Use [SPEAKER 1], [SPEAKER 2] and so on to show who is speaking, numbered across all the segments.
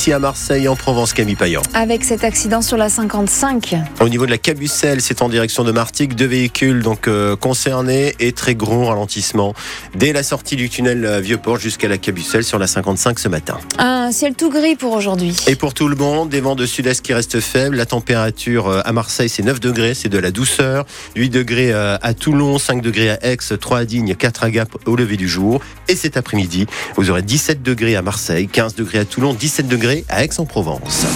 [SPEAKER 1] Ici à Marseille, en Provence, Camille Payan.
[SPEAKER 2] Avec cet accident sur la 55.
[SPEAKER 1] Au niveau de la Cabucelle, c'est en direction de Martigues. Deux véhicules donc euh, concernés et très gros ralentissement dès la sortie du tunnel euh, Vieux-Port jusqu'à la Cabucelle sur la 55 ce matin.
[SPEAKER 2] Un ciel tout gris pour aujourd'hui.
[SPEAKER 1] Et pour tout le monde, des vents de sud-est qui restent faibles. La température euh, à Marseille, c'est 9 degrés, c'est de la douceur. 8 degrés à Toulon, 5 degrés à Aix, 3 à Digne, 4 à Gap au lever du jour. Et cet après-midi, vous aurez 17 degrés à Marseille, 15 degrés à Toulon, 17 degrés à Aix-en-Provence.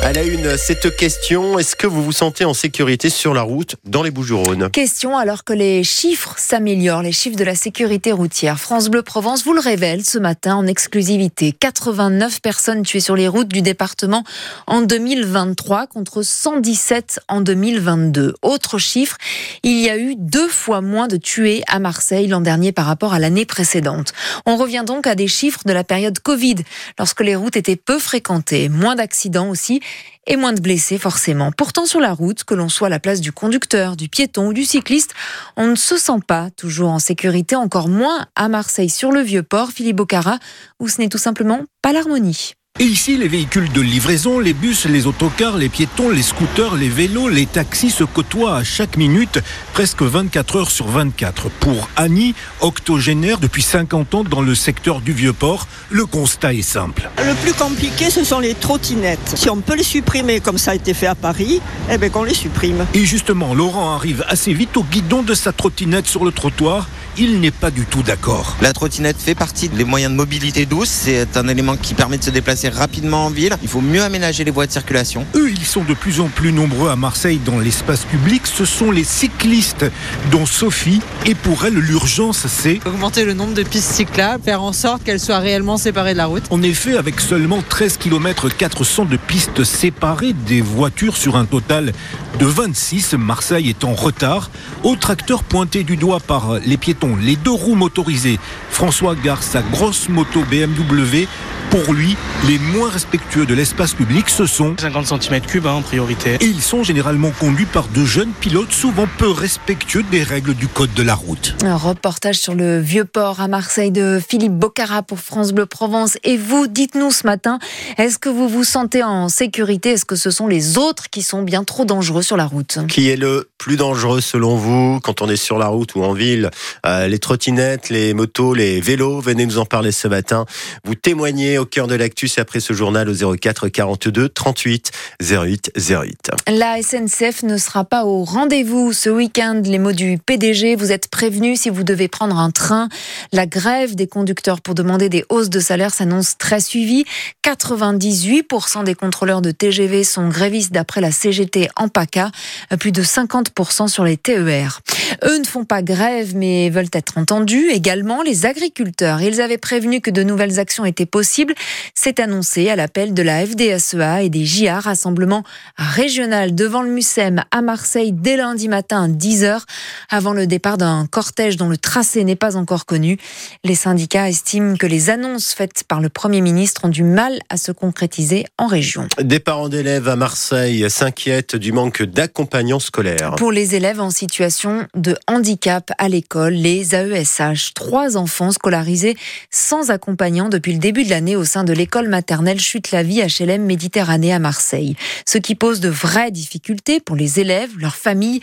[SPEAKER 1] À la une, cette question, est-ce que vous vous sentez en sécurité sur la route dans les Bouches-du-Rhône?
[SPEAKER 2] Question alors que les chiffres s'améliorent, les chiffres de la sécurité routière. France Bleu Provence vous le révèle ce matin en exclusivité. 89 personnes tuées sur les routes du département en 2023 contre 117 en 2022. Autre chiffre, il y a eu deux fois moins de tués à Marseille l'an dernier par rapport à l'année précédente. On revient donc à des chiffres de la période Covid, lorsque les routes étaient peu fréquentées, moins d'accidents aussi et moins de blessés forcément. Pourtant sur la route, que l'on soit à la place du conducteur, du piéton ou du cycliste, on ne se sent pas toujours en sécurité, encore moins à Marseille sur le vieux port, Philippe Bocara, où ce n'est tout simplement pas l'harmonie.
[SPEAKER 3] Et ici, les véhicules de livraison, les bus, les autocars, les piétons, les scooters, les vélos, les taxis se côtoient à chaque minute, presque 24 heures sur 24. Pour Annie, octogénaire depuis 50 ans dans le secteur du Vieux-Port, le constat est simple.
[SPEAKER 4] Le plus compliqué, ce sont les trottinettes. Si on peut les supprimer comme ça a été fait à Paris, eh bien qu'on les supprime.
[SPEAKER 3] Et justement, Laurent arrive assez vite au guidon de sa trottinette sur le trottoir il n'est pas du tout d'accord.
[SPEAKER 5] La trottinette fait partie des moyens de mobilité douce. C'est un élément qui permet de se déplacer rapidement en ville. Il faut mieux aménager les voies de circulation.
[SPEAKER 3] Eux, ils sont de plus en plus nombreux à Marseille dans l'espace public. Ce sont les cyclistes, dont Sophie. Et pour elle, l'urgence, c'est
[SPEAKER 6] augmenter le nombre de pistes cyclables, faire en sorte qu'elles soient réellement séparées de la route.
[SPEAKER 3] En effet, avec seulement 13 km 400 de pistes séparées des voitures sur un total de 26, Marseille est en retard. Autre acteur pointé du doigt par les piétons les deux roues motorisées. François gare sa grosse moto BMW pour lui, les moins respectueux de l'espace public, ce sont
[SPEAKER 7] 50 cm3 hein, en priorité.
[SPEAKER 3] Et ils sont généralement conduits par de jeunes pilotes, souvent peu respectueux des règles du code de la route.
[SPEAKER 2] Un reportage sur le vieux port à Marseille de Philippe Bocara pour France Bleu Provence. Et vous, dites-nous ce matin, est-ce que vous vous sentez en sécurité? Est-ce que ce sont les autres qui sont bien trop dangereux sur la route?
[SPEAKER 1] Qui est le plus dangereux selon vous quand on est sur la route ou en ville? Euh, Les trottinettes, les motos, les vélos Venez nous en parler ce matin. Vous témoignez au cœur de l'actus après ce journal au 04 42 38 08 08.
[SPEAKER 2] La SNCF ne sera pas au rendez-vous ce week-end. Les mots du PDG, vous êtes prévenus si vous devez prendre un train. La grève des conducteurs pour demander des hausses de salaire s'annonce très suivie. 98% des contrôleurs de TGV sont grévistes d'après la CGT en PACA, plus de 50% sur les TER. Eux ne font pas grève mais veulent être entendus. Également les agriculteurs. Ils avaient prévenu que de nouvelles actions étaient possibles c'est annoncé à l'appel de la FDSEA et des JA, rassemblement régional devant le MUSEM à Marseille dès lundi matin à 10h, avant le départ d'un cortège dont le tracé n'est pas encore connu. Les syndicats estiment que les annonces faites par le Premier ministre ont du mal à se concrétiser en région.
[SPEAKER 1] Des parents d'élèves à Marseille s'inquiètent du manque d'accompagnants scolaires.
[SPEAKER 2] Pour les élèves en situation de handicap à l'école, les AESH, trois enfants scolarisés sans accompagnant depuis le début de l'année au sein de l'école maternelle Chute la vie HLM Méditerranée à Marseille. Ce qui pose de vraies difficultés pour les élèves, leurs familles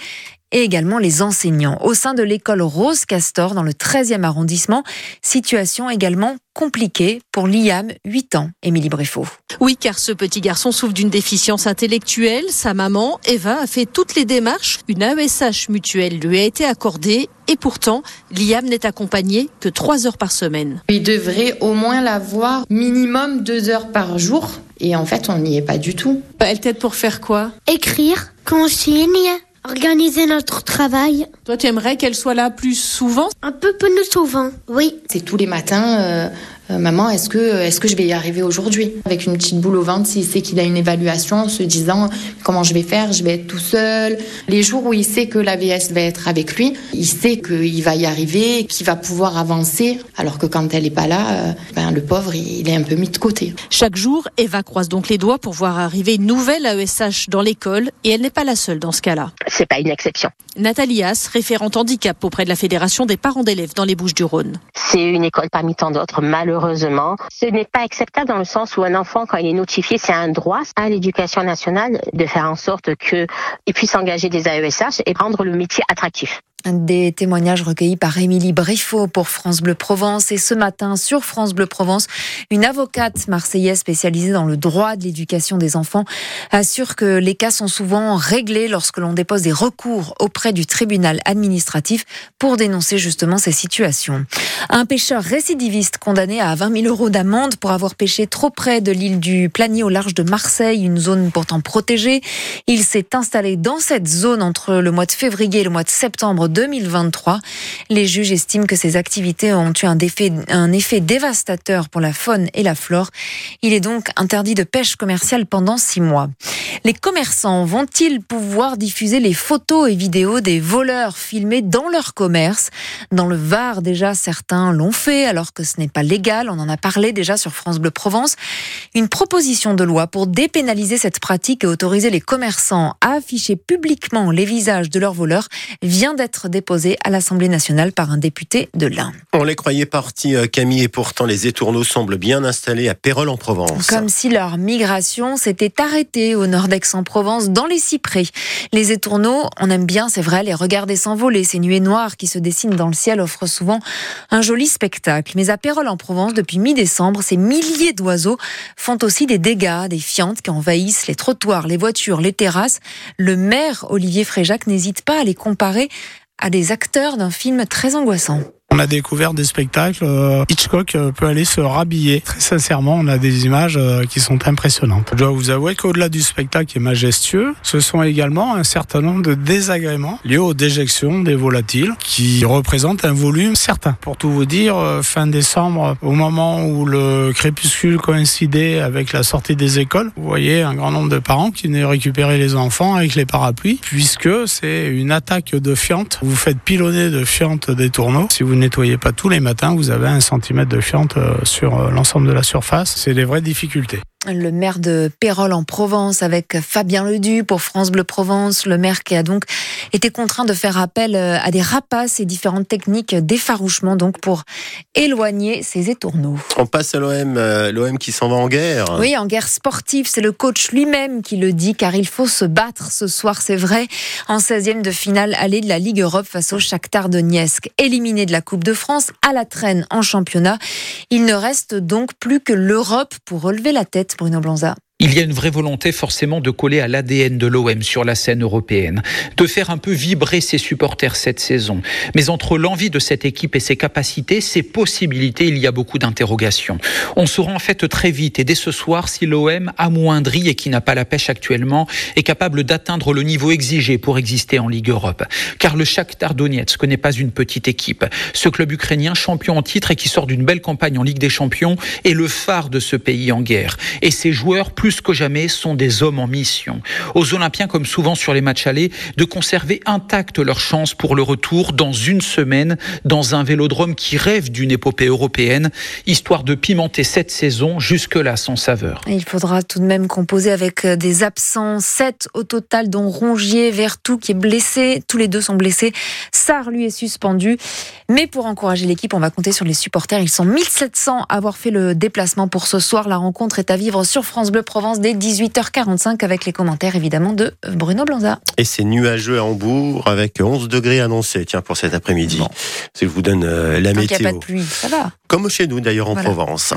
[SPEAKER 2] et également les enseignants. Au sein de l'école Rose Castor, dans le 13e arrondissement, situation également compliquée pour Liam, 8 ans, Émilie Bréfaut.
[SPEAKER 8] Oui, car ce petit garçon souffre d'une déficience intellectuelle. Sa maman, Eva, a fait toutes les démarches. Une AESH mutuelle lui a été accordée. Et pourtant, Liam n'est accompagné que 3 heures par semaine.
[SPEAKER 9] Il devrait au moins l'avoir minimum 2 heures par jour. Et en fait, on n'y est pas du tout.
[SPEAKER 8] Elle t'aide pour faire quoi?
[SPEAKER 10] Écrire, consigne, organiser notre travail.
[SPEAKER 8] Toi, tu aimerais qu'elle soit là plus souvent?
[SPEAKER 10] Un peu plus souvent, oui.
[SPEAKER 9] C'est tous les matins, euh, euh, maman, est-ce que, est-ce que je vais y arriver aujourd'hui? Avec une petite boule au ventre, s'il sait qu'il a une évaluation, en se disant comment je vais faire, je vais être tout seul. Les jours où il sait que la VS va être avec lui, il sait qu'il va y arriver, qu'il va pouvoir avancer, alors que quand elle n'est pas là, euh, ben, le pauvre, il est un peu mis de côté.
[SPEAKER 8] Chaque jour, Eva croise donc les doigts pour voir arriver une nouvelle AESH dans l'école, et elle n'est pas la seule dans ce cas-là.
[SPEAKER 11] C'est pas une exception.
[SPEAKER 8] Nathalie As, référente handicap auprès de la Fédération des parents d'élèves dans les Bouches-du-Rhône.
[SPEAKER 11] C'est une école parmi tant d'autres, malheureusement. Ce n'est pas acceptable dans le sens où un enfant, quand il est notifié, c'est un droit à l'éducation nationale de faire en sorte qu'il puisse engager des AESH et rendre le métier attractif.
[SPEAKER 2] Des témoignages recueillis par Émilie Briffaut pour France Bleu Provence. Et ce matin, sur France Bleu Provence, une avocate marseillaise spécialisée dans le droit de l'éducation des enfants assure que les cas sont souvent réglés lorsque l'on dépose des recours auprès du tribunal administratif pour dénoncer justement ces situations. Un pêcheur récidiviste condamné à 20 000 euros d'amende pour avoir pêché trop près de l'île du Planier au large de Marseille, une zone pourtant protégée. Il s'est installé dans cette zone entre le mois de février et le mois de septembre 2023. Les juges estiment que ces activités ont eu un effet, dévastateur pour la faune et la flore. Il est donc interdit de pêche commerciale pendant six mois. Les commerçants vont-ils pouvoir diffuser les photos et vidéos des voleurs filmés dans leur commerce? Dans le Var, déjà, certains l'ont fait alors que ce n'est pas légal. On en a parlé déjà sur France Bleu Provence. Une proposition de loi pour dépénaliser cette pratique et autoriser les commerçants à afficher publiquement les visages de leurs voleurs vient d'être déposée à l'Assemblée nationale par un député de l'Ain.
[SPEAKER 1] On les croyait partis, euh, Camille, et pourtant les étourneaux semblent bien installés à Pérol en Provence.
[SPEAKER 2] Comme si leur migration s'était arrêtée au nord d'Aix-en-Provence, dans les cyprès. Les étourneaux, on aime bien, c'est vrai, les regarder s'envoler. Ces nuées noires qui se dessinent dans le ciel offrent souvent un joli spectacle. Mais à Pérol en Provence, depuis mi-décembre, ces milliers d'oiseaux font aussi des dégâts, des fientes qui envahissent les trottoirs, les voitures, les terrasses. Le maire Olivier Fréjac n'hésite pas à les comparer à des acteurs d'un film très angoissant.
[SPEAKER 12] On a découvert des spectacles. Euh, Hitchcock euh, peut aller se rhabiller. Très sincèrement, on a des images euh, qui sont impressionnantes. Je dois vous avouer qu'au-delà du spectacle qui est majestueux, ce sont également un certain nombre de désagréments liés aux déjections des volatiles qui représentent un volume certain. Pour tout vous dire, fin décembre, au moment où le crépuscule coïncidait avec la sortie des écoles, vous voyez un grand nombre de parents qui venaient récupérer les enfants avec les parapluies, puisque c'est une attaque de fientes. Vous faites pilonner de fientes des tourneaux. Nettoyez pas tous les matins, vous avez un centimètre de fiente euh, sur euh, l'ensemble de la surface. C'est des vraies difficultés.
[SPEAKER 2] Le maire de Pérol en Provence avec Fabien Ledu pour France Bleu Provence, le maire qui a donc été contraint de faire appel euh, à des rapaces et différentes techniques d'effarouchement donc pour éloigner ces étourneaux.
[SPEAKER 1] On passe à l'OM, l'OM qui s'en va en guerre.
[SPEAKER 2] Oui, en guerre sportive, c'est le coach lui-même qui le dit car il faut se battre ce soir, c'est vrai, en 16e de finale aller de la Ligue Europe face au Shakhtar Donetsk, éliminé de la Coupe de France à la traîne en championnat. Il ne reste donc plus que l'Europe pour relever la tête, Bruno Blanza.
[SPEAKER 13] Il y a une vraie volonté forcément de coller à l'ADN de l'OM sur la scène européenne, de faire un peu vibrer ses supporters cette saison. Mais entre l'envie de cette équipe et ses capacités, ses possibilités, il y a beaucoup d'interrogations. On saura en fait très vite et dès ce soir si l'OM amoindri et qui n'a pas la pêche actuellement est capable d'atteindre le niveau exigé pour exister en Ligue Europe. Car le Shakhtar Donetsk n'est pas une petite équipe. Ce club ukrainien champion en titre et qui sort d'une belle campagne en Ligue des Champions est le phare de ce pays en guerre. Et ses joueurs que jamais, sont des hommes en mission. Aux Olympiens, comme souvent sur les matchs allés, de conserver intacte leur chance pour le retour dans une semaine dans un vélodrome qui rêve d'une épopée européenne, histoire de pimenter cette saison jusque-là sans saveur.
[SPEAKER 2] Il faudra tout de même composer avec des absents, 7 au total, dont Rongier, Vertou qui est blessé. Tous les deux sont blessés. Sarr, lui, est suspendu. Mais pour encourager l'équipe, on va compter sur les supporters. Ils sont 1700 à avoir fait le déplacement pour ce soir. La rencontre est à vivre sur France Bleu Provence dès 18h45 avec les commentaires évidemment de Bruno Blanza.
[SPEAKER 1] Et c'est nuageux à Hambourg avec 11 degrés annoncés tiens, pour cet après-midi. Si je vous donne euh, la météo.
[SPEAKER 2] Il n'y a pas de pluie, ça va.
[SPEAKER 1] Comme chez nous d'ailleurs en Provence.